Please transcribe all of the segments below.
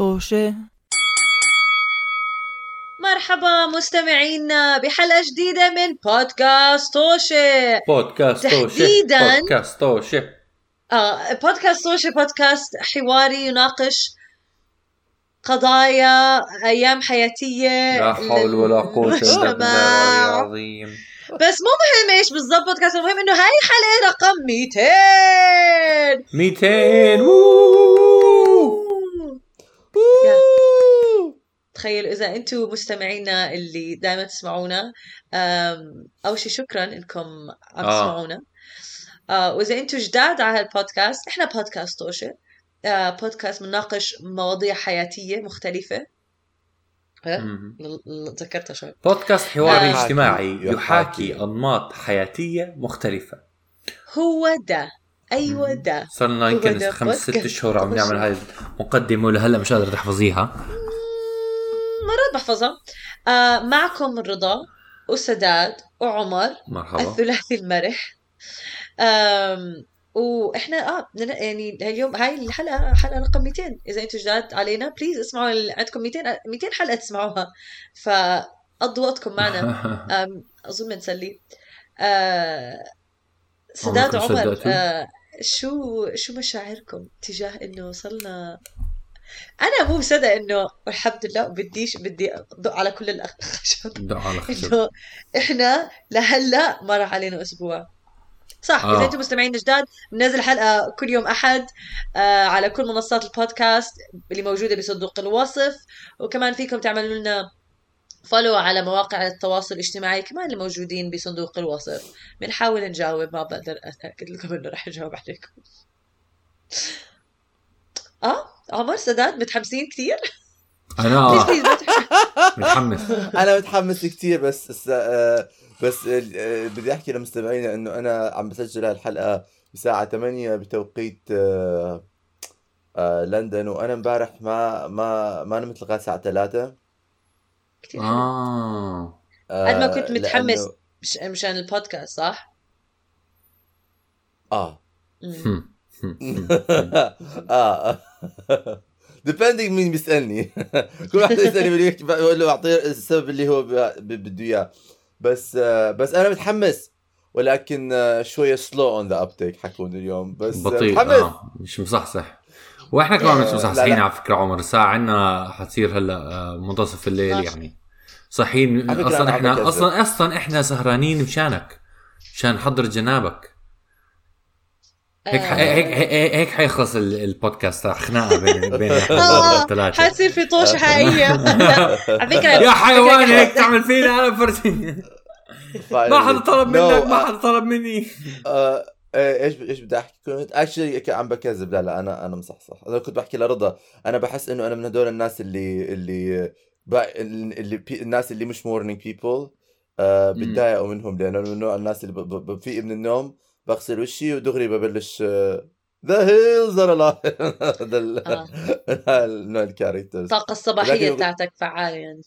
طوشة. مرحبا مستمعينا بحلقة جديدة من بودكاست توشة بودكاست توشة تحديداً- بودكاست توشة آه بودكاست توشة بودكاست حواري يناقش قضايا أيام حياتية لا حول ولا قوة إلا بالله. العظيم. بس مو مهم إيش بالضبط بودكاست المهم إنه هاي حلقة رقم 200 200 ووو. تخيلوا إذا أنتم مستمعينا اللي دائما تسمعونا أول شيء شكرا إنكم عم آه. تسمعونا. آه، وإذا أنتم جداد على هالبودكاست إحنا بودكاست توشة آه، بودكاست بنناقش مواضيع حياتية مختلفة. تذكرتها شوي بودكاست حواري يحاكي- اجتماعي يحاكي. يحاكي أنماط حياتية مختلفة. هو ده. أيوه ده. صار لنا يمكن خمس ست اشهر عم. نعمل هاي المقدمة ولهلا مش قادر تحفظيها. مرات بحفظها. آه، معكم رضا وسداد وعمر مرحبا. الثلاثي المرح. أم وإحنا آه يعني اليوم هاي الحلقة حلقة رقم 200 إذا أنتم جداد علينا بليز اسمعوا عندكم 200 200 حلقة تسمعوها. فقضوا وقتكم معنا أظن بنسلي. آه سداد عمر؟ آه شو شو مشاعركم تجاه إنه صرنا أنا مو مصدق إنه والحمد لله بديش بدي ادق على كل الخشب دق على خشب إنه إحنا لهلا ما راح علينا أسبوع. صح إذا آه. أنتم مستمعين جداد بننزل حلقة كل يوم أحد آه على كل منصات البودكاست اللي موجودة بصندوق الوصف. وكمان فيكم تعملوا لنا فولو على مواقع التواصل الاجتماعي كمان اللي موجودين بصندوق الوصف. بنحاول نجاوب ما بقدر أتأكد لكم إنه رح نجاوب عليكم. آه عمر سداد متحمسين كثير؟ تحكوا؟ متحمس. أنا متحمس كثير بس بس, آه، بس آه، بدي أحكي لمستمعينا إنه أنا عم بسجل هالحلقة بساعه 8 بتوقيت آه، لندن وأنا امبارح ما ما ما نمت لغاية الساعة 3 كثير حلو. آه قد ما كنت متحمس. لأنه- مش مشان البودكاست صح؟ آه. آه depending مين بيسألني كل واحد يسألني بقول له أعطيه السبب اللي هو ب- ب- بده إياه بس آه، بس أنا متحمس ولكن آه، شوية slow on the uptake حكون اليوم بس آه، بطيء متحمس آه. مش مصحصح وإحنا كمان مش آه، مصحصحين لا، لا. على فكرة عمر. الساعة عندنا حتصير هلا آه، منتصف الليل ماشي. يعني. فكرة أصلا إحنا. أصلا أصلا إحنا سهرانين مشانك مشان نحضر جنابك. هيك ح- هيك هيك هيك حيخلص ال- البودكاست. خناقه بين بين آه، الثلاثة. حتصير في طوشه حقيقية. على فكرة يا حيوان هيك تعمل فينا أنا فرتي ما حدا طلب منك ما حدا طلب مني. آه، آه، إيش إيش بدي أحكي؟ كنت actually عم بكذب. لا لا أنا أنا مصحصح. أنا كنت بحكي لرضا. أنا بحس إنه أنا من هدول الناس اللي اللي اللي بي الناس اللي مش morning people بتضايقوا منهم لأنه من نوع الناس اللي بفيق من النوم بغسل وشي ودغري ببلش the hills are آه. النوع ال characters الطاقه الصباحية لكن- بتاعتك فعالة يعني.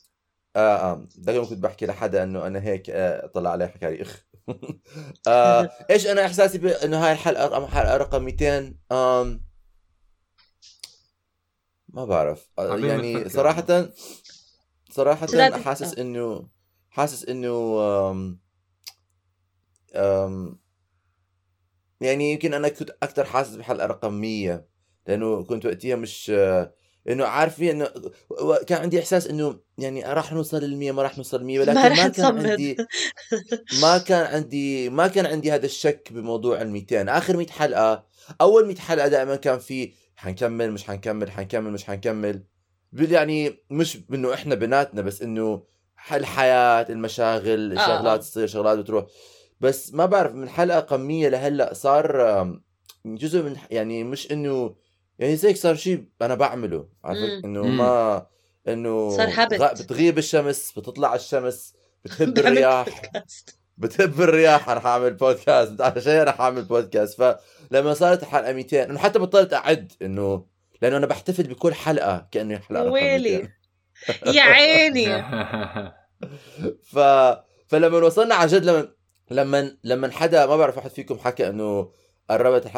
آه آه. دائما كنت بحكي لحدا إنه أنا هيك آه طلع عليه حكى لي إخ آه إيش أنا إحساسي ب- إنه هاي الحلقة حلقه رقم 200 آم ما بعرف آه، يعني. صراحة صراحة حاسس آه. انه حاسس إنه آم آم يعني يمكن أنا كنت أكثر حاسس بحلقة رقم 100 لأنه كنت وقتها مش آه، إنه عارفين إنه كان عندي إحساس إنه يعني راح نوصل لل100 ما راح نوصل لل100 ولكن ما ما, كان. عندي ما كان عندي ما كان عندي هذا الشك بموضوع ال200 آخر 100 حلقة أول 100 حلقة دائما كان في حنكمل مش حنكمل حنكمل مش حنكمل يعني مش إنه إحنا بيناتنا بس إنه الحياة المشاغل آه. شغلات تصير شغلات بتروح بس ما بعرف من حلقة قمية لهلأ صار جزء من يعني مش إنه يعني زيك صار شيء أنا بعمله عرفت. إنه. ما إنه صار. غ- بتغيب الشمس بتطلع الشمس بتهب الرياح. بتهب الرياح رح أعمل بودكاست عشان رح أعمل بودكاست فلما صارت الحلقة 200 إنه حتى بطلت أعد إنه لأنه أنا بحتفل بكل حلقة كانه حلقة really 200 يا عيني ف فلما وصلنا عن جد لما لما لما حدا ما بعرف واحد فيكم حكى إنه قربت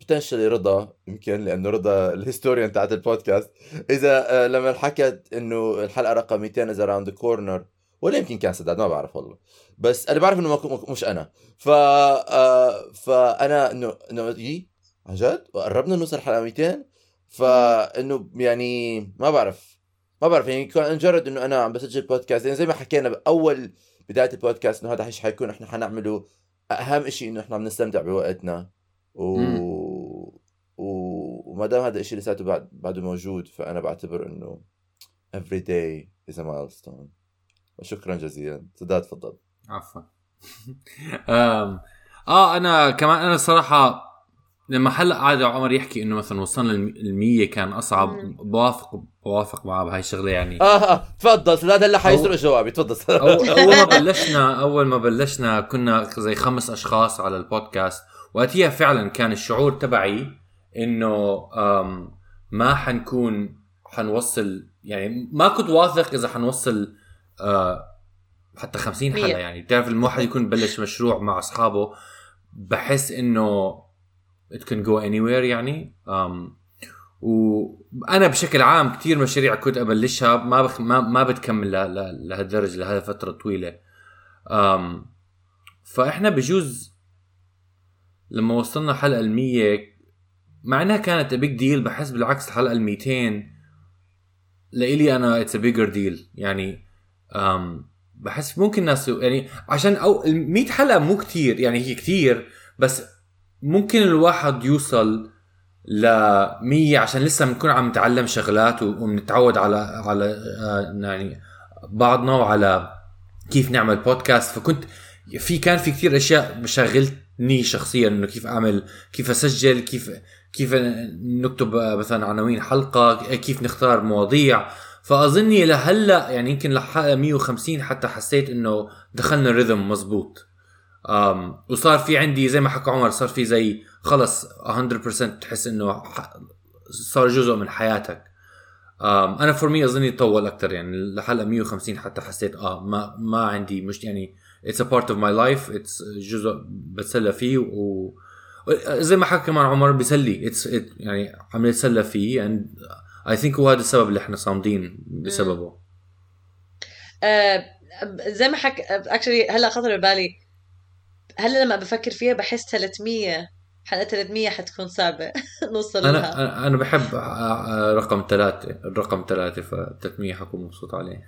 potentially رضا يمكن لأنه رضا ال historian تاعت البودكاست إذا آه، لما حكت إنه الحلقة رقم 200 is around the corner ولا يمكن كان سداد ما بعرف والله. بس أنا بعرف إنه مش أنا. ف آه، فانا إنه إنه يي عن جد؟ قربنا نوصل حلقه 200 فانه يعني ما بعرف. ما بعرف يعني كان مجرد إنه أنا عم بسجل بودكاست يعني زي ما حكينا بأول بداية البودكاست إنه هذا إيش حيكون إحنا حنعمله أهم شيء إنه إحنا عم نستمتع بوقتنا. و... و... وما دام هذا الشيء لساته بعد بعده موجود فأنا بعتبر إنه every day is a milestone. وشكرا جزيلا. سداد تفضل. عفوا. آه أنا كمان أنا الصراحه لما هلا قعد عمر يحكي إنه مثلا وصلنا ال كان أصعب بوافق بوافق معه بهاي الشغلة يعني. آه آه تفضل سداد هلا حيسرق جوابي تفضل. أول ما بلشنا أول ما بلشنا كنا زي خمس أشخاص على البودكاست وقتها فعلا كان الشعور تبعي إنه ما حنكون حنوصل يعني ما كنت واثق إذا حنوصل آه، حتى 50 حلقه يعني. بتعرف الواحد يكون بلش مشروع مع أصحابه بحس إنه it can go anywhere يعني. Um, وأنا بشكل عام كثير مشاريع كنت أبلشها. ما بخ... ما, ما بتكمل لهالدرجة لهذه فترة طويلة. Um, فإحنا بجوز لما وصلنا حلقة ال مع انها كانت big deal بحس بالعكس الحلقة ال 200 لإلي أنا it's bigger deal يعني um, بحس ممكن ناس يعني عشان أو ال 100 حلقة مو كتير. يعني هي كتير بس ممكن الواحد يوصل ل 100 عشان لسه بنكون عم نتعلم شغلات وبنتعود على على آه، يعني بعضنا وعلى كيف نعمل بودكاست فكنت في كان في كثير أشياء مشغلتني شخصيا إنه كيف أعمل كيف أسجل كيف كيف نكتب مثلا عناوين حلقة كيف نختار مواضيع. فأظني لهلأ يعني يمكن لحلقه 150 حتى حسيت إنه دخلنا الريذم مزبوط وصار في عندي زي ما حكى عمر صار في زي خلص 100% تحس إنه صار جزء من حياتك. أنا for me أظني طول أكثر يعني لحلقه 150 حتى حسيت آه ما ما عندي مش يعني it's a part of my life it's جزء بتسلى فيه و زي ما حكى كمان عمر بيسلي it's يعني عم نتسلى فيه and I think هو هذا السبب اللي إحنا صامدين بسببه. آه زي ما حكى actually هلأ خطر ببالي هلا لما بفكر فيها بحس 300 حلقة 300 حتكون صعبة. نوصل أنا لها. أنا بحب رقم ثلاثة الرقم ثلاثة ف 300 حكون مبسوط عليه.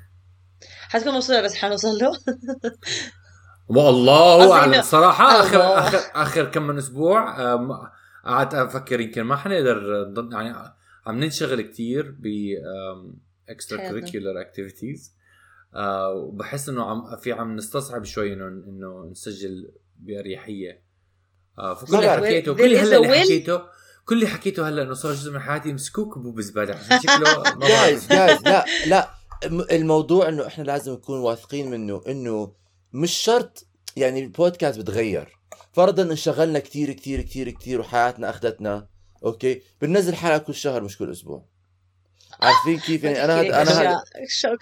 حتكون مبسوطة بس حنوصل له. والله أعلم. صراحة اخر اخر آخر كم من أسبوع قعدت أفكر يمكن ما حنقدر يعني عم ننشغل كثير ب extracurricular activities وبحس إنه عم في عم نستصعب شوي انه إنه نسجل بأريحية. آه فكل اللي حكيته كل هلا اللي حكيته كل اللي حكيته هلا إنه صار جزء من حياتي مسكوك ابو بزبالة عشان شكله جايز جايز لا لا. الموضوع إنه إحنا لازم نكون واثقين منه إنه مش شرط يعني البودكاست بتغير. فرضا انشغلنا كثير كثير كثير كثير وحياتنا أخذتنا okay؟ بننزل حلقة كل شهر مش كل أسبوع. عارفين كيف يعني أنا هذا أنا هذا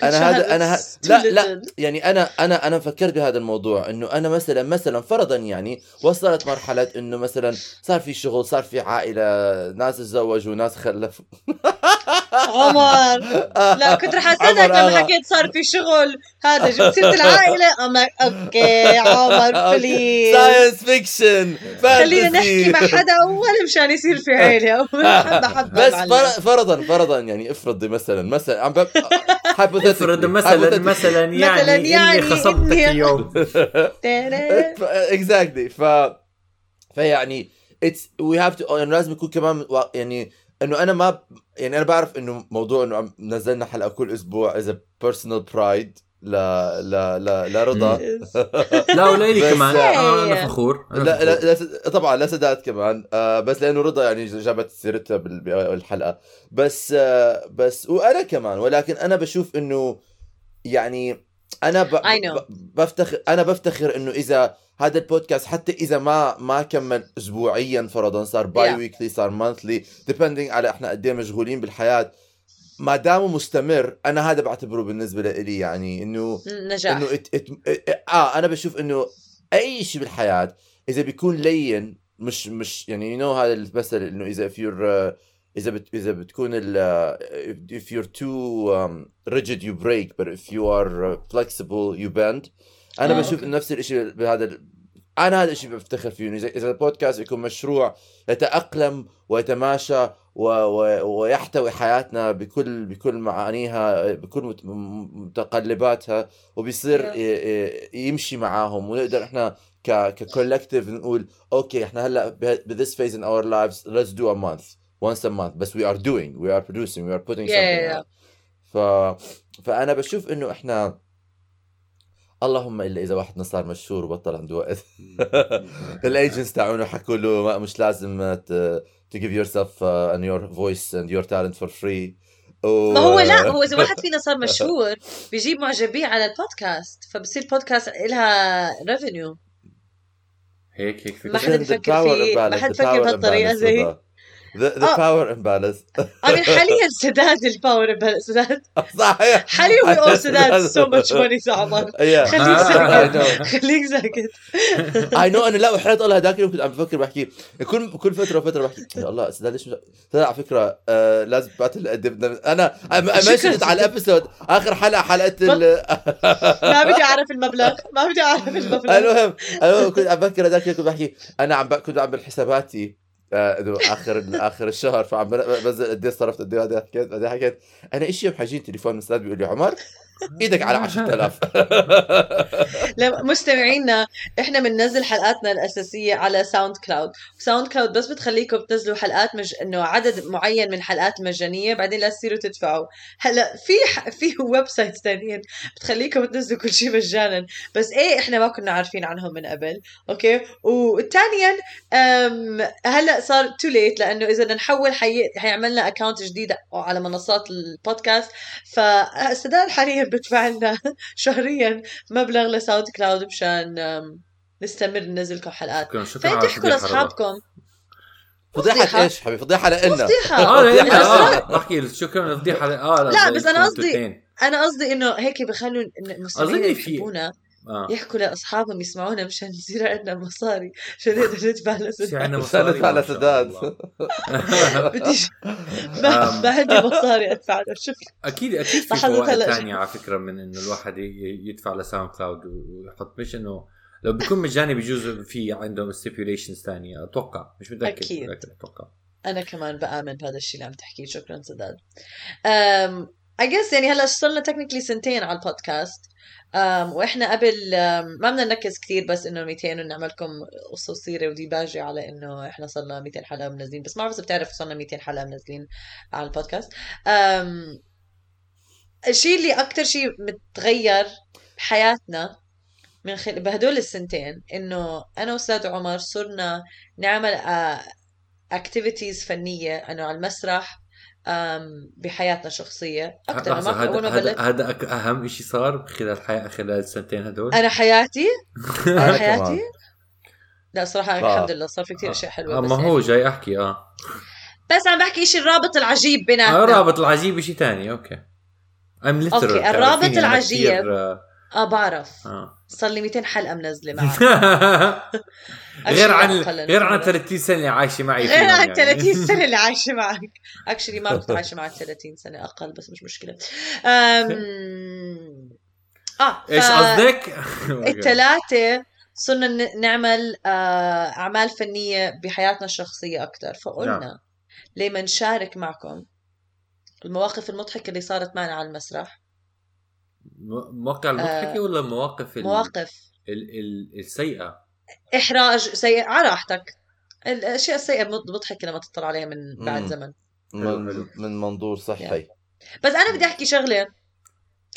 أنا هذا أنا لا لا يعني أنا أنا أنا فكرت بهذا الموضوع إنه أنا مثلا مثلا فرضا يعني وصلت مرحلة إنه مثلا صار في شغل صار في عائلة ناس تزوجوا ناس خلفوا. عمر. لا كنت رح أسألك لما حكيت صار في شغل. هذا جبت سيره العائلة؟ أم okay عمر please science fiction خلينا نحكي مع حدا أول مشان يصير في عائله بس فرضا فرضا يعني افرضي مثلا مثلا عم افرض مثلا مثلا يعني مثلا يعني إني خصبتك اليوم. exactly ف فيعني it's we have to لازم يكون كمان يعني إنه أنا ما يعني أنا بعرف إنه موضوع إنه نزلنا حلقة كل أسبوع as personal pride لا لا لا لا رضا. لا وليلي كمان. أنا فخور. لا, لا, لا طبعا لا سداد كمان. آه بس لأنه رضا يعني جابت سيرتها بالحلقة. بس آه بس وأنا كمان. ولكن أنا بشوف إنه يعني أنا ب... بفتخر أنا بفتخر إنه إذا هذا البودكاست حتى إذا ما ما كمل اسبوعيا فرضا صار bi-weekly صار monthly depending على إحنا قد إيه مشغولين بالحياة. ما دامه مستمر أنا هذا بعتبره بالنسبة لي يعني إنه نجاح. إنه it it آه أنا بشوف إنه أي شيء بالحياة إذا بيكون lean مش مش يعني you know هذا المثل إنه إذا if you're uh, إذا بت إذا بتكون ال uh, if you're too um, rigid you break but if you are uh, flexible you bend. أنا آه، بشوف. نفس الشيء بهذا ال- أنا هذا الشيء بفتخر فيه اذا البودكاست يكون مشروع يتأقلم ويتماشى و... و... ويحتوي حياتنا بكل بكل معانيها بكل متقلباتها وبيصير يمشي معاهم ونقدر إحنا ك ككولكتيف نقول Okay إحنا هلأ ب this phase in our lives let's do a month once a month بس we are doing we are producing we are putting Yeah, something yeah, yeah. out ف فأنا بشوف إنه إحنا اللهم إلا إذا واحدنا صار مشهور وبطل عنده وقت. ال agents تاعونه حكوا له ما مش لازم ت- to give yourself uh, and your voice and your talent for free. و... ما هو لا هو إذا واحد فينا صار مشهور بيجيب معجبين على البودكاست فبصير بودكاست لها revenue هيك هيك ما حدا بيفكر فيه، ما حدا بيفكر بهالطريقة زي- the, the آه. power imbalance. I mean حاليا سداد ال power سداد صحيح. حاليا we owe سداد so much money عمر yeah. خليك I ساكت know. خليك ساكت. I know أنا لا وحياة الله هذاك اليوم كنت عم بفكر بحكي. كل كل فترة وفترة بحكي يا الله سداد ليش. سداد على فكرة آه لازم قدمنا أنا مشيت على ال episode آخر حلقة حلقة ال... ما بدي أعرف المبلغ. ما بدي أعرف المبلغ. المهم المهم كنت عم بفكر هذاك اليوم كنت بحكي. أنا عم. كنت عم بالحساباتي. اخر آخر الشهر. فعم بنزل قد إيه صرفت قد إيه حكيت بعدين حكيت أنا إيش يوم حيجيني تليفون من بيقول لي عمر إيدك على 10000 لا مستمعينا إحنا بننزل حلقاتنا الأساسية على SoundCloud. SoundCloud بس بتخليكم تنزلوا حلقات مج... إنه عدد معين من الحلقات مجانية بعدين لا تصيروا تدفعوا. هلأ في ح... في website ثانيين بتخليكم تنزلوا كل شيء مجانا. بس إيه إحنا ما كنا عارفين عنهم من قبل okay؟ وثانيا أم... هلأ صار too late لأنه إذا بدنا نحول حي... حيعملنا account جديد على منصات البودكاست فسداد حاليا بدفع لنا شهريا مبلغ ل SoundCloud مشان نستمر ننزل لكم حلقات فانتوا الفضيحة لاصحابكم فضيحه فضيحة. إيش حبيبي فضيحة لنا فضيحة آه لا فضيحة. لا بس آه بحكي شكرا للفضيحه آه لا، بس أنا أنتوا قصدي-. أنا قصدي إنه هيك بخلوا المستمعين يحبونا آه. يحكوا لأصحابهم يسمعونا مشان يصير عندنا مصاري. عشان نقدر ندفع لسداد عندنا عشان مصاري ندفع لسداد. الله. بدي ما, ما عندي مصاري أدفع له شوف. أكيد أكيد في فوائد ثانية على فكرة من إنه الواحد يدفع ل SoundCloud ويحط. مش إنه لو بيكون مجاني بجوز في عندهم stipulations ثانية أتوقع. مش متاكد أكيد. لكن أتوقع. أنا كمان بآمن بهذا الشيء اللي عم تحكيه. شكرا سداد um, I guess يعني هلا صرنا technically سنتين على البودكاست. um, وإحنا قبل um, ما بدنا نركز كثير بس إنه 200 ونعمل لكم قصة قصيره وديباجه على إنه إحنا صرنا 200 حلقة منزلين. بس ما بعرف إذا بتعرف صرنا 200 حلقة منزلين على البودكاست. um, الشيء اللي أكثر شيء متغير بحياتنا من خل... بهدول السنتين إنه أنا وأستاذ عمر صرنا نعمل اكتيفيتيز فنية إنه على المسرح بحياتنا الشخصية أكثر لحظة، ما اول ما هذا بلشت هذا أهم شيء صار خلال الحياة خلال السنتين هدول أنا حياتي أنا أنا حياتي. لا صراحة آه. الحمد لله صار في كثير أشياء حلوة آه بس, ما هو يعني. جاي أحكي آه بس عم بحكي شيء الرابط العجيب آه، بيناتنا الرابط العجيب شيء ثاني okay ام literal okay، الرابط العجيب. آه بعرف آه. صار لي 200 حلقة منزلة معك غير عن غير عن من- 30 سنة اللي عايشة معي غير عن يعني. 30 سنة اللي عايشة معك actually ما كنت عايشة معك 30 سنة أقل بس مش مشكلة أم... آه إيش قصدك؟ الثلاثة صرنا نعمل آه، أعمال فنية بحياتنا الشخصية أكثر فقلنا نعم. ليه ما نشارك معكم المواقف المضحكة اللي صارت معنا على المسرح مواقع المضحكة آه، ولا المواقف ال... مواقف. ال... ال... السيئة؟ إحراج سيء على راحتك. الأشياء السيئة مض- مضحكة لما تطلع عليها من بعد مم. زمن. من, من منظور صحي. بس أنا بدي أحكي شغلة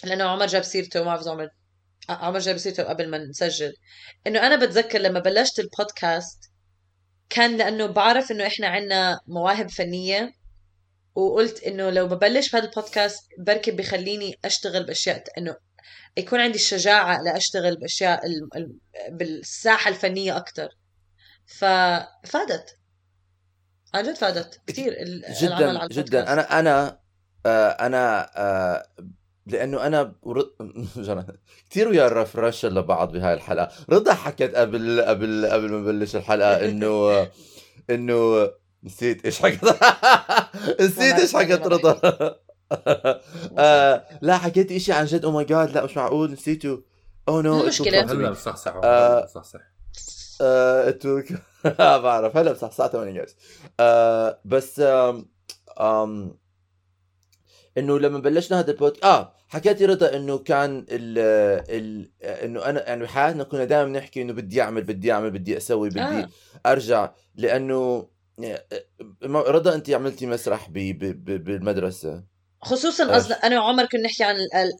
لأنه عمر جاب سيرته ما بعرف عمر آه، عمر جاب سيرته قبل ما نسجل. إنه أنا بتذكر لما بلشت البودكاست كان لأنه بعرف إنه إحنا عنا مواهب فنية. وقلت إنه لو ببلش بهذا البودكاست بركي بخليني أشتغل بأشياء إنه يكون عندي الشجاعة لأشتغل بأشياء ال- ال- بالساحة الفنية أكتر. ففادت عن جد فادت. كثير العمل على جدا البودكاست. جدا. أنا أنا آه أنا آه لأنه أنا. كثير ويا الرفرشه لبعض بهاي الحلقة. رضا حكت قبل قبل قبل ما نبلش الحلقة إنه إنه نسيت إيش حكت نسيت إيش حكت رضا آه لا حكيت إشي عن جد. oh my God لا مش معقول. نسيته. oh no مو مشكلة. هلا بصحصح آه. بصحصح. اتوك آه بعرف. هلا بصح الساعة 8 جايز بس آم آم إنه لما بلشنا هذا البودكاست آه حكيتي رضا إنه كان ال ال إنه أنا يعني بحياتنا كنا دائما نحكي إنه بدي أعمل بدي أعمل بدي أسوي بدي آه. أرجع. لأنه رضا انت عملتي مسرح ب- ب- ب- بالمدرسة. خصوصا إيش؟ قصد أنا وعمر كنا نحكي عن ال- ال-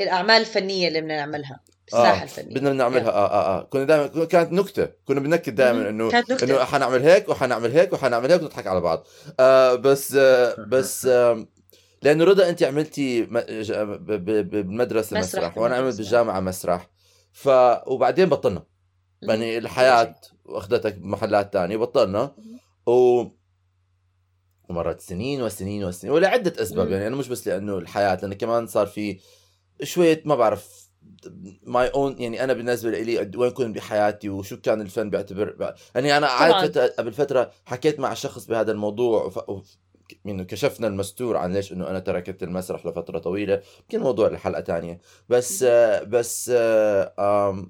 الأعمال الفنية اللي بدنا نعملها الساحة آه، الفنية. بدنا نعملها آه آه آه. كنا دائما كانت نكتة. كنا بننكد دائما. انه. إنه حنعمل هيك وحنعمل هيك وحنعمل هيك ونضحك على بعض. آه بس آه بس آه لأنه رضا انت عملتي بالمدرسة مسرح مسرح, وأنا عملت. بالجامعة مسرح. ف وبعدين بطلنا. يعني الحياة أخذتك محلات تانية بطلنا. و ومرت سنين وسنين وسنين ولعدة أسباب مم. يعني أنا مش بس لأنه الحياة لأنه كمان صار في شوية ما بعرف my own يعني أنا بالنسبة لي وين كنت بحياتي وشو كان الفن بيعتبر يعني أنا. قعدت فترة- قبل فترة حكيت مع شخص بهذا الموضوع وف... وف... انه كشفنا المستور عن ليش إنه أنا تركت المسرح لفترة طويلة يمكن موضوع لحلقة تانية بس آه، بس آه،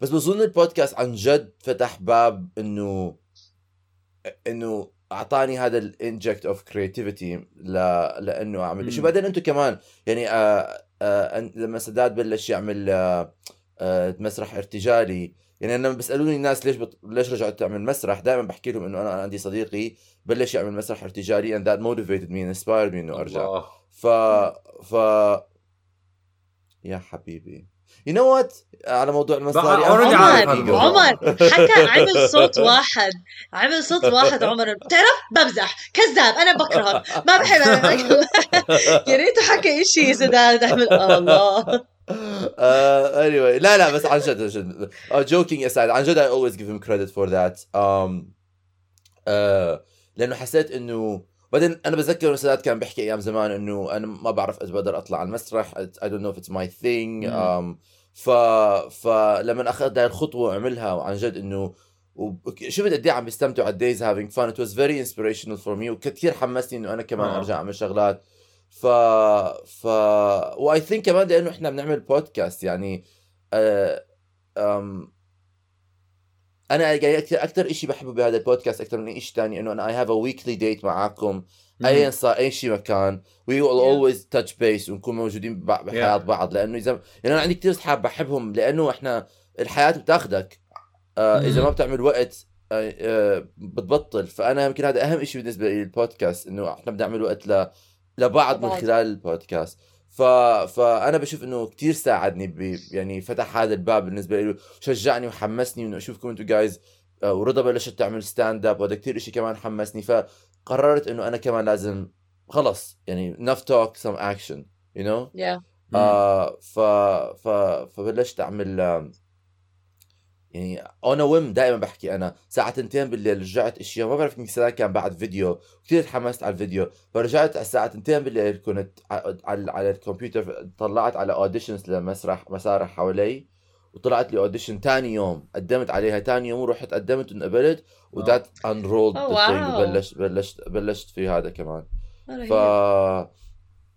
بس بظن البودكاست عن جد فتح باب إنه إنه أعطاني هذا ال inject of creativity ل... لأنه أعمل. شيء بعدين أنتم كمان يعني آه آه لما سداد بلش يعمل آه آه مسرح ارتجالي يعني لما بيسألوني الناس ليش بط... ليش رجعت تعمل مسرح دائما بحكي لهم إنه أنا عندي صديقي بلش يعمل مسرح ارتجالي and that motivated me and inspired me إنه أرجع الله. ف ف يا حبيبي. You know what? على موضوع المصاري عمر. عمر حكى عمل صوت واحد. عمل صوت واحد عمر. بتعرف بمزح. كذاب. أنا بكرهك ما بحب يا ريته حكى شيء عمل آه الله. Uh, anyway لا لا بس عن جد عن جد. Uh, joking aside عن جد I always give him credit for that. Um, uh, لأنه حسيت إنه بعدين أنا بتذكر سداد كان بيحكي أيام زمان إنه أنا ما بعرف إذا بقدر أطلع على المسرح. I don't know if it's my thing. um, ف فلما اخذت هاي الخطوة وعملها وعن جد إنه وك- شفت قد إيه عم بيستمتعوا على ال stage having fun it was very inspirational for me وكثير حمسني إنه أنا كمان آه. أرجع أعمل شغلات. ف ف و I think كمان لأنه إحنا بنعمل بودكاست يعني آه... أم... أنا يعني أكثر شيء بحبه بهذا البودكاست أكثر من اي شيء ثاني إنه أنا I have a weekly date معاكم ايا صار أي شيء مكان. we will always touch base ونكون موجودين بحياه Yeah. بعض. لأنه اذا يعني أنا عندي كثير أصحاب بحبهم لأنه إحنا الحياة بتاخدك. آه إذا. ما بتعمل وقت آه آه بتبطل. فأنا يمكن هذا أهم شيء بالنسبة لي البودكاست إنه إحنا بدنا نعمل وقت ل... لبعض من. خلال البودكاست. ف... فانا بشوف إنه كثير ساعدني ب... يعني فتح هذا الباب بالنسبة لي شجعني وحمسني إنه أشوفكم أنتم جايز ورضا بلشت تعمل stand-up وهذا كثير شيء كمان حمسني فقررت إنه أنا كمان لازم خلص يعني enough talk some action you know yeah آه ف ف فبلشت أعمل يعني أنا ويم دائما بحكي أنا الساعة 2 بالليل رجعت إشياء ما بعرف سنة كان بعد فيديو كثير تحمست على الفيديو فرجعت على الساعة 2 بالليل كنت على على الكمبيوتر طلعت على auditions لمسرح مسارح حوالي وطلعت لي audition ثاني يوم قدمت عليها ثاني يوم ورحت قدمت وانقبلت و that enrolled wow. بلشت بلشت بلشت في هذا كمان ف.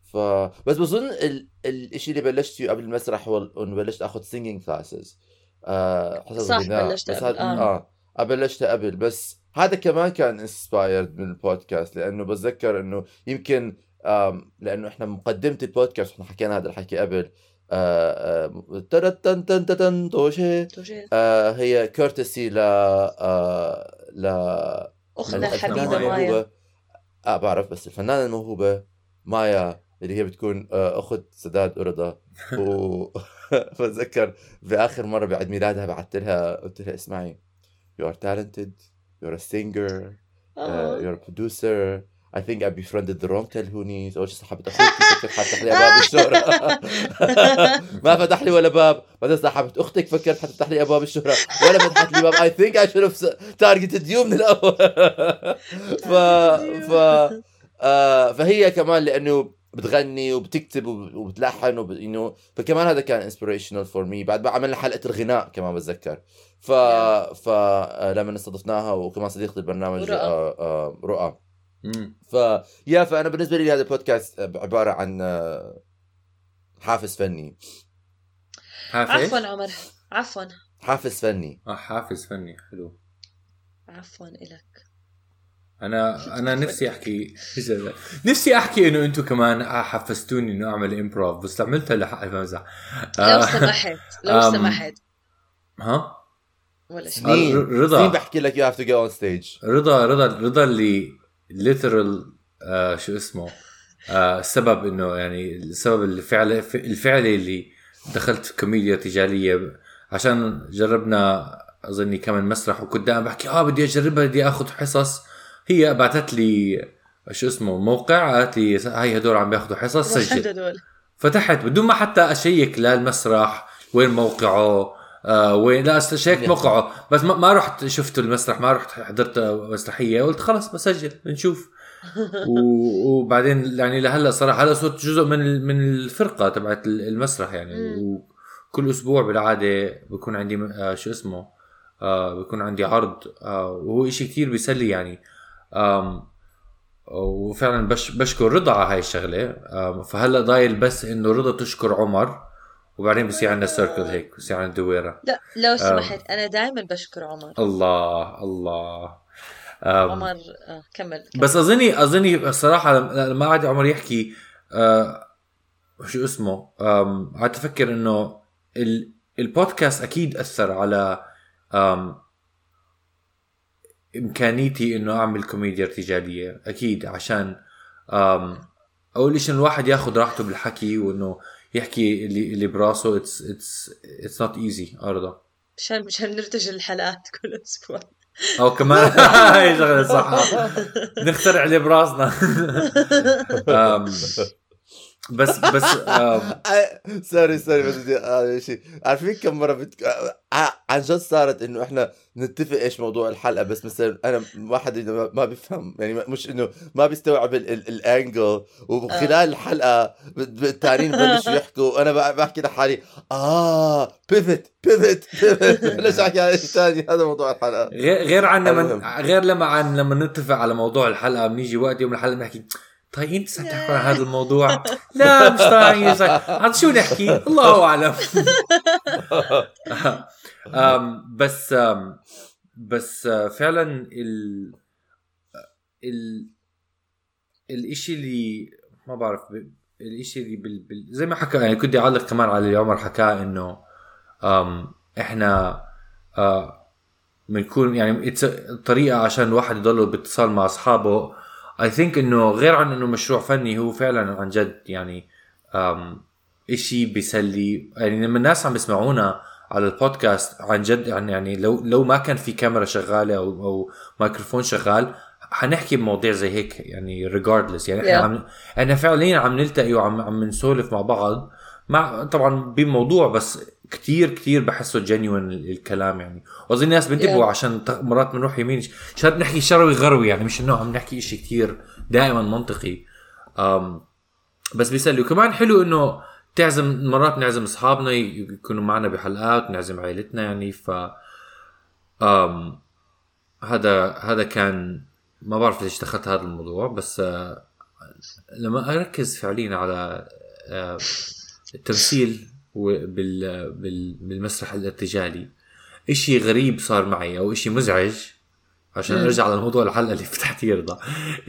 ف بس بظن ال... الشيء اللي بلشت فيه قبل المسرح هو إنه بلشت آخذ singing classes حصص صح، غناء بلشت بس قبل، هذا آه. آه بلشتها قبل. بس هذا كمان كان inspired من البودكاست لأنه بتذكر إنه يمكن لأنه إحنا مقدمة البودكاست إحنا حكينا هذا الحكي قبل. آه آه تن تن تن توشي. آه هي كورتسي ل آه ل اختنا الحبيبه مايا. آه بعرف بس الفنانة الموهوبة مايا اللي هي بتكون آه، أخت سداد ورضا و بآخر مرة بعد ميلادها بعثت لها قلت لها اسمعي you are talented you're a singer uh, آه. you're a producer I think I befriended the wrong تلهوني أول شيء صاحبت اخوتي فكرت حتفتح لي أبواب الشهرة؟ ما فتح لي ولا باب. بعدين صاحبت أختك فكرت حتفتح لي أبواب الشهرة. ولا فتحت لي باب. I think I should have targeted you من الأول. ف ف آه فهي كمان لأنه بتغني وبتكتب وب- وبتلحن وب... انه فكمان هذا كان inspirational for me بعد ما عملنا حلقة الغناء كمان بتذكر. ف ف آه، لما استضفناها وكمان صديقة البرنامج ورؤى. آه، آه، رؤى. ف يا فأنا بالنسبة لي هذا البودكاست عبارة عن آه، حافز فني. حافز؟ عفوا عمر. عفوا. حافز فني. آه حافز فني. حلو. عفوا إلك. أنا أنا نفسي أحكي نفسي أحكي إنه أنتم كمان حفزتوني إنه أعمل امبروف بس عملتها لحق بمزح لو آه، سمحت لو سمحت. ها؟ ولا شيء. سنين. آه، رضا. سنين بحكي لك you have to go on stage رضا رضا رضا اللي literal آه شو اسمه آه السبب إنه يعني السبب الفعل الفعلي اللي دخلت في كوميديا ارتجالية عشان جربنا أظني كمان مسرح وكنت دائما بحكي آه بدي أجربها بدي آخذ حصص. هي بعثت لي شو اسمه موقع قالت لي هاي هدول عم بياخذوا حصص سجل. هدول. فتحت بدون ما حتى أشيك لا المسرح وين موقعه آه وين لا استشيك موقعه. بس ما, ما رحت شفت المسرح ما رحت حضرت مسرحية قلت خلص بسجل بنشوف. و- وبعدين يعني لهلا صراحة هلا صرت جزء من من الفرقة تبعت المسرح يعني. وكل أسبوع بالعادة بكون عندي آه شو اسمه آه بكون عندي عرض آه وهو إشي كتير بيسلي يعني. وفعلا بش بشكر رضا على هاي الشغلة. فهلأ ضايل بس إنه رضا تشكر عمر وبعدين بصير عندنا سيركل هيك بصير عندنا دويرة. لا لو سمحت أنا دائما بشكر عمر. الله الله. عمر آه كمل بس أظني أظني الصراحه لما قعد عمر يحكي آه شو اسمه؟ قعدت أفكر إنه ال- البودكاست أكيد أثر على إمكانيتي إنه أعمل كوميديا ارتجالية أكيد عشان أول شيء الواحد ياخذ راحته بالحكي وإنه يحكي اللي اللي براسه it's it's it's not easy رضا مشان مشان نرتجل الحلقات كل أسبوع. أو كمان. هاي شغلة صح. نخترع اللي براسنا. بس بس آم، sorry sorry بس بدي هذا شيء عارفين كم مرة بت... ع- عن جد صارت إنه إحنا نتفق إيش موضوع الحلقة بس مثلا أنا واحد ما- ما بيفهم يعني مش إنه ما بيستوعب ال- ال- الانجل وخلال الحلقة ب- ب- التانيين ببلشوا يحكوا وأنا ب- بحكي لحالي آه بيفت بيفت بيفت بلش أحكي على شيء ثاني هذا موضوع الحلقة. غير غير عن لما. غير لما عن لما نتفق على موضوع الحلقة بنيجي وقت يوم الحلقة بنحكي طيب إنت ستحكوا عن هذا الموضوع؟ لا مش طايق عن شو نحكي؟ الله أعلم. أم بس أم بس آه، فعلا ال ال الإشي اللي ما بعرف الإشي اللي بال... بال... زي ما حكى يعني كنت أعلق كمان على اللي عمر حكاه إنه إحنا آه بنكون يعني طريقة عشان الواحد يضل باتصال مع أصحابه اي ثينك إنه غير عن إنه مشروع فني هو فعلا عن جد يعني إشي بيسلي يعني لما الناس عم يسمعونا على البودكاست عن جد يعني يعني لو لو ما كان في كاميرا شغالة أو أو ميكروفون شغال حنحكي بمواضيع زي هيك يعني ريجاردلس يعني إحنا Yeah. عم إحنا فعليا عم نلتقي وعم عم نسولف مع بعض مع طبعا بموضوع بس كتير كتير بحسه جينيون الكلام يعني. وأظن الناس بينتبهوا Yeah. عشان مرات بنروح يمين. شر نحكي شروي غروي يعني مش إنه عم نحكي إشي كتير دائما منطقي. أم بس بيسلي وكمان حلو إنه تعزم مرات نعزم أصحابنا يكونوا معنا بحلقات نعزم عائلتنا يعني. ف أم هذا هذا كان ما بعرف ليش دخلت هذا الموضوع بس لما أركز فعليا على التمثيل بالمسرح الارتجالي. إشي غريب صار معي أو إشي مزعج عشان. أرجع للموضوع الحلقة اللي فتحت يا رضا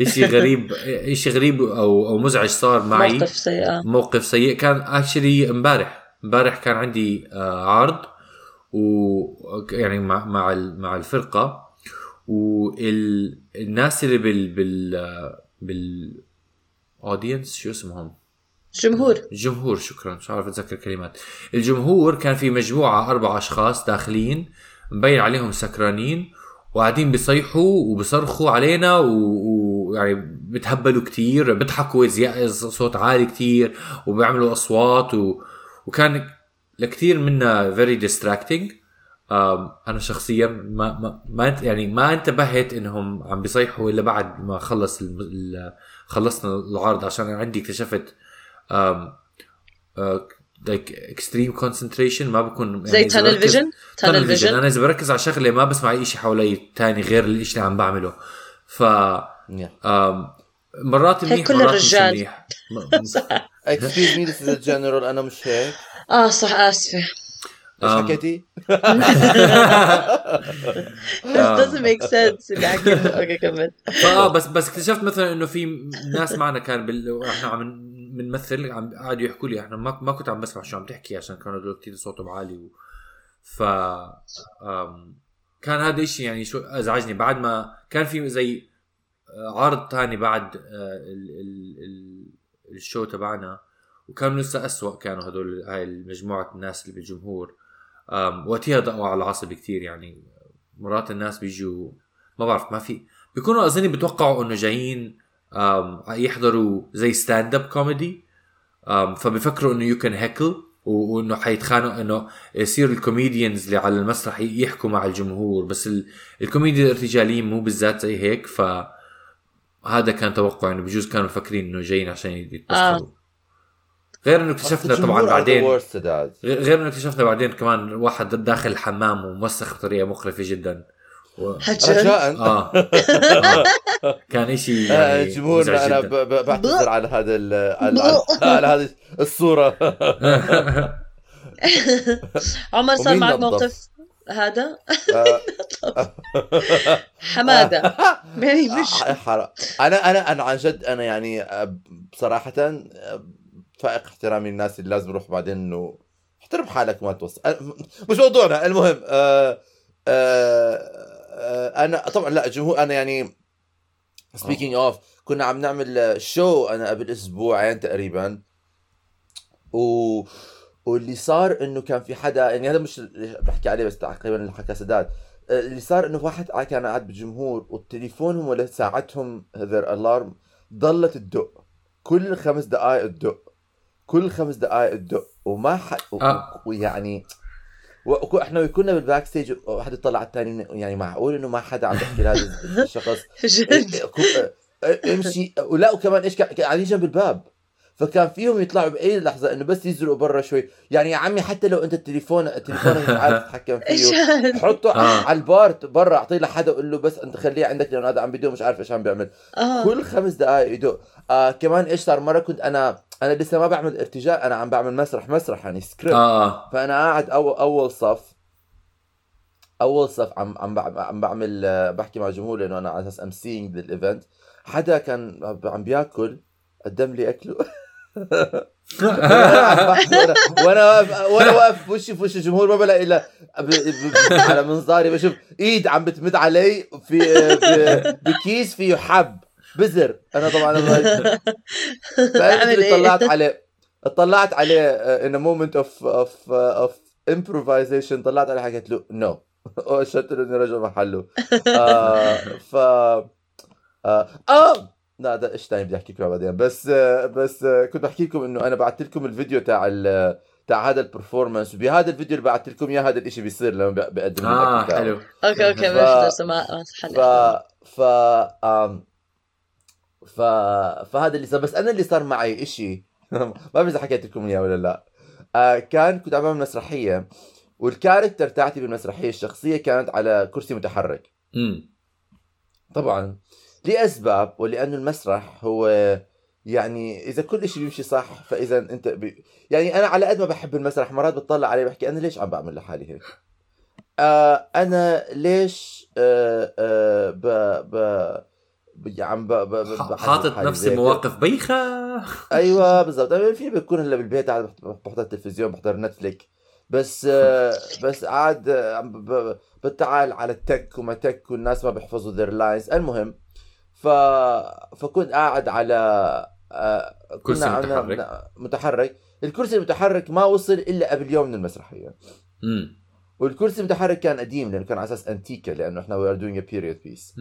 إشي غريب إشي غريب أو أو مزعج صار معي. موقف سيء. موقف سيء. كان actually امبارح. امبارح كان عندي آه، عرض و يعني مع مع مع الفرقة. والناس اللي بال بال بال audience شو اسمهم؟ جمهور. الجمهور شكرا مش عارف أتذكر كلمات. الجمهور كان في مجموعة أربع أشخاص داخلين مبين عليهم سكرانين وقاعدين بيصيحوا وبصرخوا علينا و- ويعني بتهبلوا كتير بيضحكوا زيادة صوت عالي كتير وبيعملوا أصوات و... وكان لكثير منا فيري آم، أنا شخصيا ما ما يعني ما انتبهت إنهم عم بيصيحوا إلا بعد ما خلص ال- خلصنا العرض عشان عندي اكتشفت آم، like extreme concentration. ما بكون زي يعني إذا tunnel vision tunnel tunnel vision. vision أنا إذا بركز على شغله ما بسمع أي شيء حوالي تاني غير الشيء اللي عم بعمله. ف منيح آم، مرات منيح كل مرات مش الرجال. منيح. م- صح excuse me this is general أنا مش هيك. آه صح آسفة. إيش أم. حكيتي؟ This doesn't make sense. اللي حكيته okay كمل. فآه بس بس اكتشفت مثلا إنه في ناس معنا كان بال... إحنا عم بنمثل عم قعدوا يحكوا لي إحنا ما ما كنت عم بسمع شو عم تحكي عشان كانوا هدول كثير صوتهم عالي و... ف. كان هذا الشيء يعني شو أزعجني بعد ما كان في زي آه، عرض تاني بعد آه، ال... ال... ال... ال show تبعنا وكانوا لسه أسوأ كانوا هدول هاي المجموعة الناس اللي بالجمهور. وقتها دقوا على العصب كثير يعني مرات الناس بيجوا ما بعرف ما في بيكونوا أظني بتوقعوا إنه جايين يحضروا زي stand up comedy um, فبيفكروا إنه you can heckle وإنه حيتخانقوا إنه يصير ال comedians اللي على المسرح يحكوا مع الجمهور. بس ال- الكوميديا الارتجاليين مو بالذات زي هيك ف هذا كان توقع إنه بجوز كانوا مفكرين إنه جايين عشان يتمسخروا. غير إنه اكتشفنا طبعا بعدين غير إنه اكتشفنا بعدين كمان واحد داخل الحمام وموسخ بطريقة مقرفة جدا. رجاء. آه, آه. كان إشي آه، يعني جمهورنا مزعج أنا بعتذر على هذا ال- على, على, على هذه الصورة. عمر صار معك؟ موقف هذا؟ آه، حمادة. يعني مش. حرام. أنا أنا أنا عن جد أنا يعني آه، بصراحة آه، فائق احترامي للناس اللي لازم يروح بعدين انه احترم حالك وما توصل. آه، مش موضوعنا المهم آه، آه، آه، أنا طبعا لا جمهور أنا يعني speaking of كنا عم نعمل show أنا قبل أسبوعين تقريبا. و واللي صار إنه كان في حدا يعني هذا مش بحكي عليه بس تقريبا اللي حكى سداد. آه، اللي صار إنه واحد كان قاعد بالجمهور وتليفونهم ولا ساعتهم their alarm ضلت تدق. كل خمس دقائق تدق. كل خمس دقائق تدق. وما حد آه. ويعني و- إحنا كنا بال backstage واحد يطلع على الثاني يعني معقول إنه ما حدا عم يحكي لهذا الشخص؟ جد. كو- امشي. ولا وكمان إيش قاعدين جنب الباب. فكان فيهم يطلعوا بأي لحظة إنه بس يزرقوا برا شوي. يعني يا عمي حتى لو أنت التليفون التليفون مش عارف تتحكم إيش فيه؟ حطه آه. على البار برا أعطيه لحدا قول له بس أنت خليه عندك لأنه هذا عم بيدق مش عارف إيش عم بيعمل. آه. كل خمس دقائق يدق آه كمان إيش صار؟ مرة كنت أنا أنا لسه ما بعمل ارتجال أنا عم بعمل مسرح مسرح يعني سكريبت آه فأنا قاعد اول أول صف أول صف عم عم عم بعمل آه، بحكي مع الجمهور لأنه أنا على أساس am MCing لل event حدا كان عم بياكل قدم لي أكله. وأنا واقف وأنا واقف وشي في وش الجمهور ما بلاقي إلا على منظاري بشوف إيد عم بتمد علي في ب- بكيس فيه حب. بزر. أنا طبعا فانا إيه؟ طلعت عليه. طلعت عليه in moment of of of improvisation طلعت عليه حكيت له no شفت له انه رجع محله. آه ف آه, آه لا ده إيش تاني بدي أحكي لكم بعدين. بس آه بس آه كنت بحكي لكم إنه أنا بعثت لكم الفيديو تاع ال- تاع هذا ال performance وبهذا الفيديو اللي بعثت لكم إياه هذا الإشي بيصير لما بق- بقدم آه. حلو. okay okay ف- ما ف ف آم ف فهذا اللي صار. بس أنا اللي صار معي إشي. ما بعرف اذا حكيت لكم إياه ولا لا. آه كان كنت عم بعمل مسرحية والكاركتر تاعتي بالمسرحية الشخصية كانت على كرسي متحرك. امم طبعا. لأسباب ولأنه المسرح هو يعني إذا كل شيء بيمشي صح فإذا أنت بي يعني أنا على قد ما بحب المسرح مرات بتطلع عليه بحكي أنا ليش عم بعمل لحالي هيك؟ آه أنا ليش آه آه ب ب- عم ب ب ب بعمل حاطط نفسي. مواقف بيخة. أيوه بالضبط. أنا في بكون هلا بالبيت قاعد بحضر- تلفزيون بحضر Netflix بس بس قاعد بتعال على التك وما تك والناس ما بيحفظوا their lines المهم ف فكنت قاعد على آه، كرسي متحرك. متحرك. الكرسي المتحرك ما وصل إلا قبل يوم من المسرحية. امم والكرسي المتحرك كان قديم لأنه كان على أساس انتيكا لأنه إحنا we are doing a period piece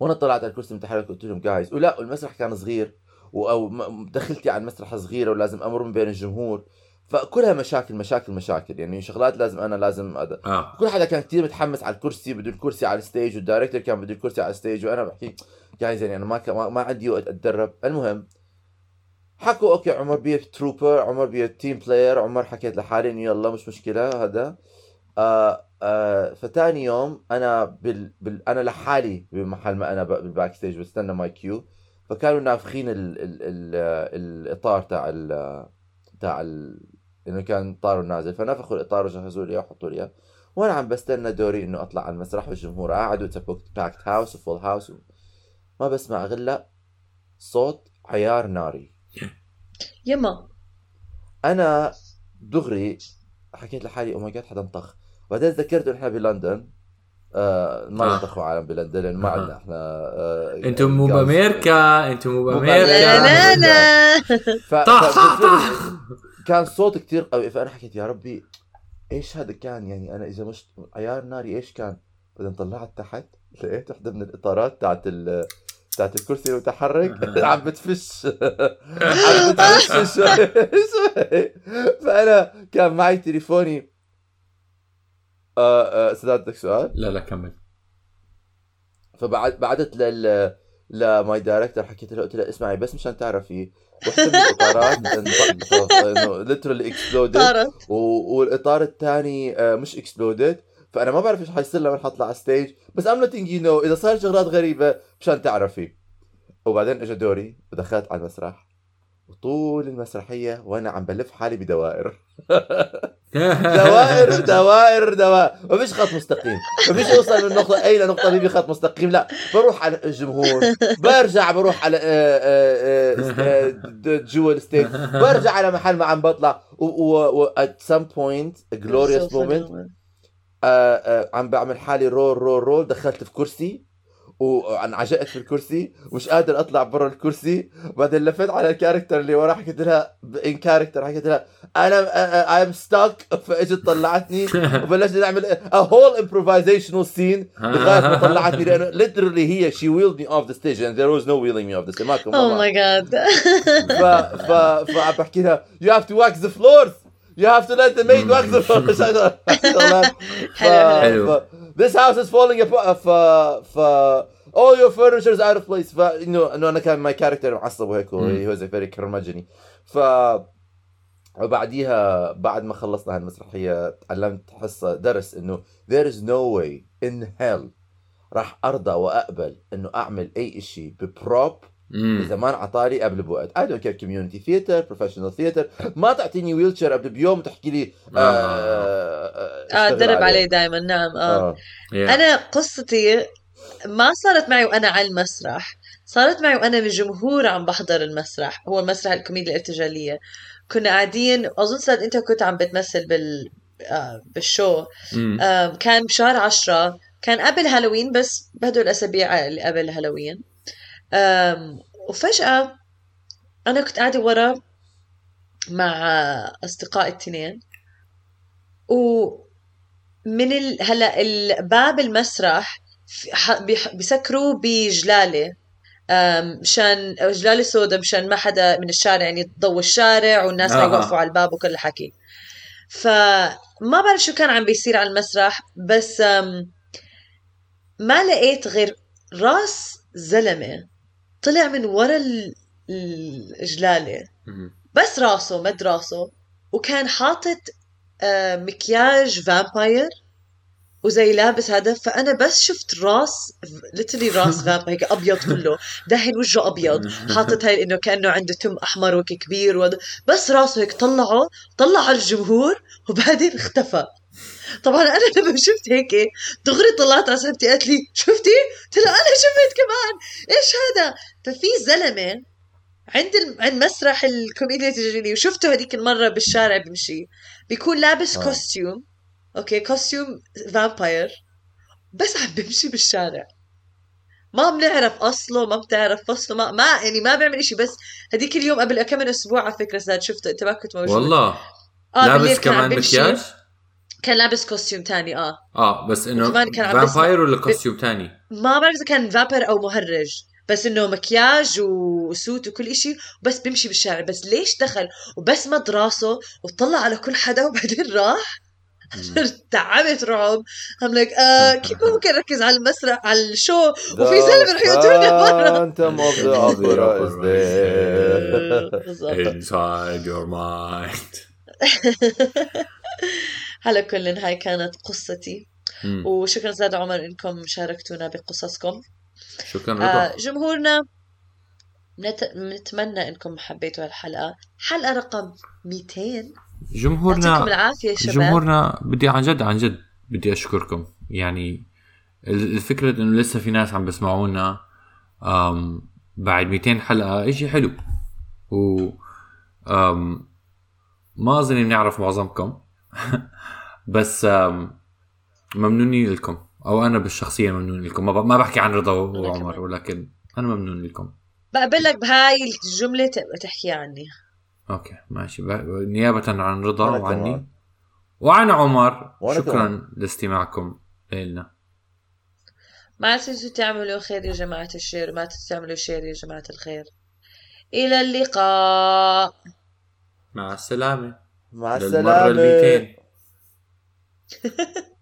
وأنا طلعت على الكرسي المتحرك قلت لهم guys ولا المسرح كان صغير أو دخلتي على المسرح صغيرة ولازم أمر من بين الجمهور. فكلها مشاكل مشاكل مشاكل. يعني شغلات لازم أنا لازم هذا آه. كل حدا كان كثير متحمس على الكرسي بده الكرسي على ال stage وال director كان بده الكرسي على ال stage وأنا بحكي guys يعني أنا ما ك- ما, ما عندي وقت أتدرب. المهم حكوا okay عمر be a trooper عمر be a team player عمر حكيت لحالي إنه يلا مش مشكلة هذا. آه آه فتاني يوم أنا بال, بال أنا لحالي بمحل ما أنا بال backstage بستنى my cue فكانوا نافخين ال... ال... ال... الإطار تاع ال... تاع ال... إنه كان طار نازل. فنفخوا الإطار وجهزوا لي وحطوا لي. وأنا عم بستنى دوري إنه أطلع على المسرح والجمهور قاعد و packed packed house و full house و... ما بسمع غير صوت عيار ناري. يما. أنا دغري حكيت لحالي oh my God حدا انطخ. بعدين تذكرت انه إحنا بلندن. آه ما آه. ينطخوا عالم بلندن لأنه ما آه. عندنا إحنا آه أنتم مو. بأمريكا أنتم مو بأمريكا. لا لا ف... طخ طخ ف... طخ كان صوت كتير قوي. فأنا حكيت يا ربي إيش هذا كان؟ يعني أنا إذا مش عيار ناري إيش كان؟ بعدين طلعت تحت لقيت وحده من الإطارات تاعت ال تاعت الكرسي المتحرك عم بتفش. عم بتفش. شوي شوي فأنا كان معي تليفوني آه آه سداد بدك سؤال؟ لا لا كمل. فبعد بعدت لل ل my director حكيت له قلت له اسمعي بس مشان تعرفي وحده من الإطارات إنه literally exploded والإطار الثاني مش exploded فأنا ما بعرف إيش حيصير لما حطلع على ال stage بس I'm letting you know إذا صار شغلات غريبة مشان تعرفي. وبعدين اجى دوري ودخلت على المسرح. وطول المسرحية وأنا عم بلف حالي بدوائر. دوائر دوائر دوائر. ما فيش خط مستقيم. ما فيش اوصل من نقطة A لنقطة B بخط مستقيم لا. بروح على الجمهور. برجع بروح على آه، آه، آه، آه، جوا ال stage برجع على محل ما عم بطلع. و, some point a glorious آه عم بعمل حالي roll roll roll دخلت في كرسي. وانعجقت في الكرسي ومش قادر أطلع برا الكرسي. بعدين لفيت على ال character اللي وراه حكيت لها ان كاركتر حكيت لها أنا اي ام ستك فإجت طلعتني. وبلشنا نعمل a whole improvisational scene لغاية ما طلعتني لأنه literally هي she wheeled me off the stage and there was no wheeling me off the stage. ما كان Oh my god. ف ف فعم بحكي لها you have to wax the floors. You have to let the maid wax the. ف- this house is falling apart ف ف all your furniture is out of place ف انه انه أنا كان my character معصب وهيك. وهي was a very كرمجني ف وبعديها بعد ما خلصنا هالمسرحيه تعلمت حصه درس انه there is no way in hell راح ارضى واقبل انه اعمل اي شيء ب prop ما انعطالي قبل بوقت. I don't care community theater professional theater. ما تعطيني wheelchair قبل بيوم وتحكي لي آه آه. أشتغل درب عليه. دائما نعم آه. آه. Yeah. أنا قصتي ما صارت معي وأنا على المسرح. صارت معي وأنا بالجمهور عم بحضر المسرح. هو المسرح الكوميديا الارتجالية. كنا قاعدين أظن سعد أنت كنت عم بتمثل بال آه، بالشو. آم، كان بشهر عشرة. كان قبل هالوين بس بهدول الأسابيع اللي قبل هالوين. وفجأة أنا كنت قاعدة ورا مع أصدقائي التنين ومن ال... هلا الباب المسرح بيسكروا بجلالة مشان جلالة سودا مشان ما حدا من الشارع يعني ضوء الشارع والناس آه. حيوقفوا على الباب وكل الحكي فما بعرف شو كان عم بيصير على المسرح بس ما لقيت غير راس زلمة طلع من ورا ال- الجلالة. مم. بس راسه مد راسه. وكان حاطط آه، مكياج فامباير وزي لابس هذا فأنا بس شفت راس literally راس vampire هيك أبيض كله. دهن وجهه أبيض. حاطط هاي إنه كأنه عنده تم أحمر وهيك كبير. بس راسه هيك طلعه طلع على الجمهور وبعدين اختفى. طبعا أنا لما شفت هيك دغري طلعت على صاحبتي قالت لي شفتي؟ قلت لها أنا شفت كمان إيش هذا؟ ففي زلمة عند الم... عند مسرح الكوميديا التجارية وشفته هذيك المرة بالشارع بمشي بيكون لابس آه. costume okay costume vampire بس عم بمشي بالشارع ما بنعرف أصله ما بتعرف فصله ما ما يعني ما بيعمل إشي بس هذيك اليوم قبل كم من أسبوع على فكرة ساد شفته انت ما كنت موجود والله بالليل لابس كمان. مكياج كان لابس costume تاني آه. آه بس إنه vampire ولا costume تاني؟ ما بعرف إذا كان vampire أو مهرج بس إنه مكياج و suit وكل إشي وبس بيمشي بالشارع. بس ليش دخل؟ وبس مد راسه وطلع على كل حدا وبعدين راح؟ تعبت رعب هم لك آه كيف ممكن ركز على المسرح على الشو؟ وفي زلمة رح يقتلنا برا is there بالضبط. Inside your mind. على كل هاي كانت قصتي. مم. وشكرا زاد عمر إنكم شاركتونا بقصصكم. شكرا آه رضا جمهورنا نت... نتمنى إنكم حبيتوا هالحلقة. حلقة رقم 200 يعطيكم جمهورنا العافية شباب. جمهورنا بدي عن جد عن جد بدي أشكركم. يعني ال- الفكرة إنه لسه في ناس عم بسمعونا بعد 200 حلقة إشي حلو. و ما أظن بنعرف معظمكم. بس ممنونين لكم. أو أنا بالشخصية ممنون لكم. ما ب- ما بحكي عن رضا وعمر. ولكن أنا ممنون لكم. بقبل لك بهاي الجملة تبقى تحكي عني. أوكي ماشي. نيابة عن رضا وعني. وعن عمر. شكرا. لاستماعكم لنا ما تنسوا تعملوا خير يا جماعة ال share. ما تنسوا تعملوا share يا جماعة الخير. إلى اللقاء. مع السلامة. مع السلامة.